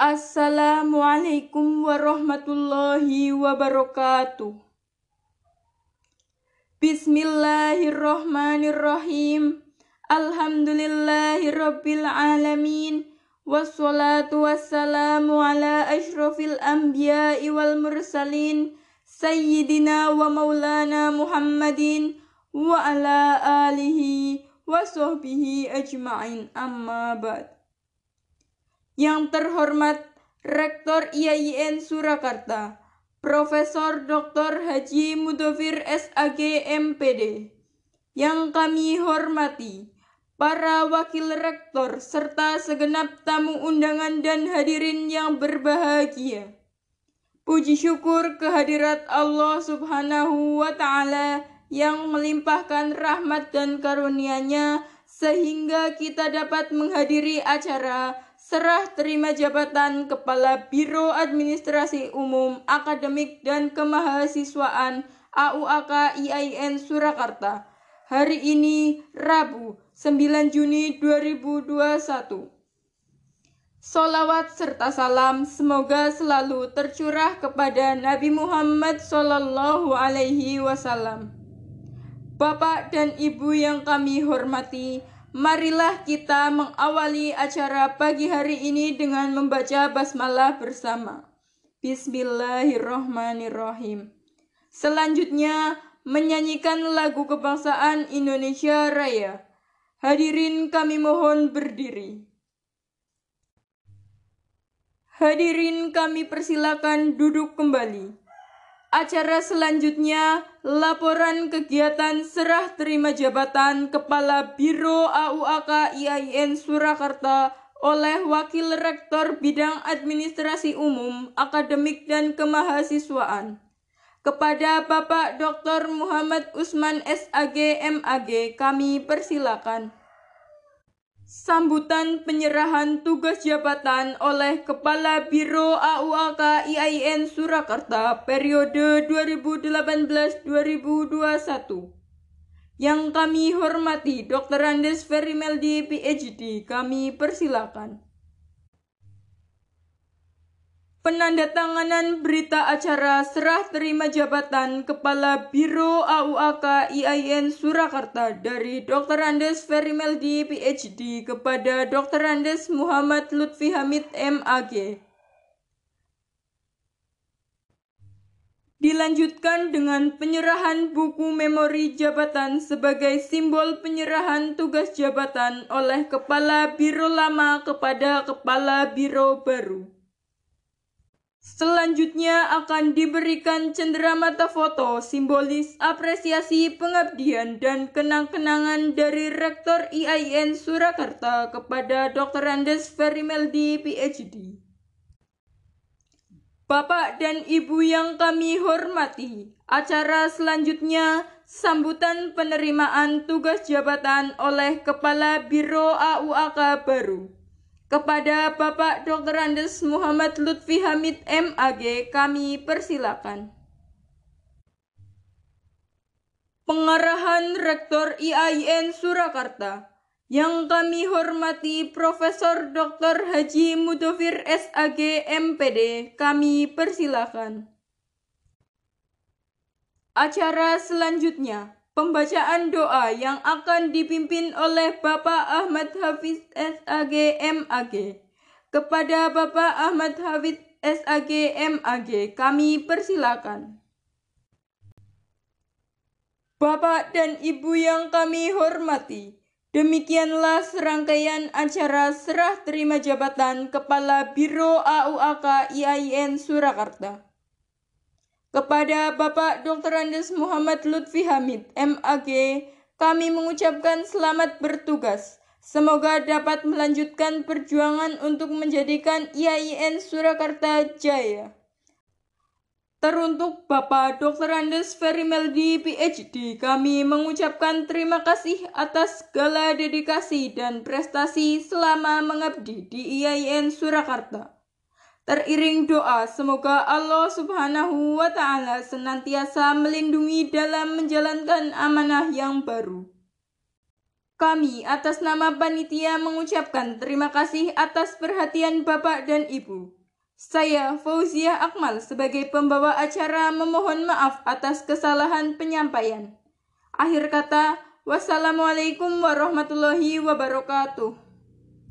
Assalamualaikum warahmatullahi wabarakatuh. Bismillahirrahmanirrahim. Alhamdulillahirabbil alamin. Wassalatu wassalamu ala asyrafil anbiya'i wal mursalin sayyidina wa maulana Muhammadin wa ala alihi wa sahbihi ajma'in amma ba'd. Yang terhormat Rektor IAIN Surakarta, Profesor Dr. Haji Mudofir SAG MPD. Yang kami hormati, para wakil rektor serta segenap tamu undangan dan hadirin yang berbahagia. Puji syukur kehadirat Allah Subhanahu wa taala yang melimpahkan rahmat dan karunia-Nya sehingga kita dapat menghadiri acara serah terima jabatan Kepala Biro Administrasi Umum Akademik dan Kemahasiswaan AUAK IAIN Surakarta hari ini Rabu 9 Juni 2021. Solawat serta salam semoga selalu tercurah kepada Nabi Muhammad Sallallahu Alaihi Wasallam. Bapak dan Ibu yang kami hormati, Marilah kita mengawali acara pagi hari ini dengan membaca basmalah bersama. Bismillahirrahmanirrahim. Selanjutnya, menyanyikan lagu kebangsaan Indonesia Raya. Hadirin kami mohon berdiri. Hadirin kami persilakan duduk kembali. Acara selanjutnya, laporan kegiatan serah terima jabatan Kepala Biro AUAK IAIN Surakarta oleh Wakil Rektor Bidang Administrasi Umum, Akademik dan Kemahasiswaan. Kepada Bapak Dr. Muhammad Usman SAG MAG, kami persilakan. Sambutan penyerahan tugas jabatan oleh Kepala Biro AUAK IAIN Surakarta periode 2018-2021. Yang kami hormati Dr. Andes Ferimeldi PhD, kami persilakan. Penandatanganan berita acara serah terima jabatan Kepala Biro AUAK IAIN Surakarta dari Dr. Andes Ferimeldi PhD kepada Dr. Andes Muhammad Lutfi Hamid MAG. Dilanjutkan dengan penyerahan buku memori jabatan sebagai simbol penyerahan tugas jabatan oleh Kepala Biro Lama kepada Kepala Biro Baru. Selanjutnya akan diberikan cenderamata foto simbolis apresiasi pengabdian dan kenang-kenangan dari Rektor IAIN Surakarta kepada Dr. Andes Ferimeldi PhD. Bapak dan Ibu yang kami hormati, acara selanjutnya sambutan penerimaan tugas jabatan oleh Kepala Biro AUAK baru. Kepada Bapak Dr. Andes Muhammad Lutfi Hamid MAG kami persilakan. Pengarahan Rektor IAIN Surakarta yang kami hormati Profesor Dr. Haji Mudofir SAG MPD kami persilakan. Acara selanjutnya Pembacaan doa yang akan dipimpin oleh Bapak Ahmad Hafiz SAG MAG. Kepada Bapak Ahmad Hafiz SAG MAG kami persilakan. Bapak dan Ibu yang kami hormati, demikianlah serangkaian acara serah terima jabatan Kepala Biro AUAK IAIN Surakarta. Kepada Bapak Dr. Andes Muhammad Lutfi Hamid, MAG, kami mengucapkan selamat bertugas. Semoga dapat melanjutkan perjuangan untuk menjadikan IAIN Surakarta jaya. Teruntuk Bapak Dr. Andes Ferimeldi PhD, kami mengucapkan terima kasih atas segala dedikasi dan prestasi selama mengabdi di IAIN Surakarta. Teriring doa, semoga Allah Subhanahu wa Ta'ala senantiasa melindungi dalam menjalankan amanah yang baru. Kami atas nama panitia mengucapkan terima kasih atas perhatian Bapak dan Ibu. Saya Fauzia Akmal sebagai pembawa acara memohon maaf atas kesalahan penyampaian. Akhir kata, wassalamualaikum warahmatullahi wabarakatuh.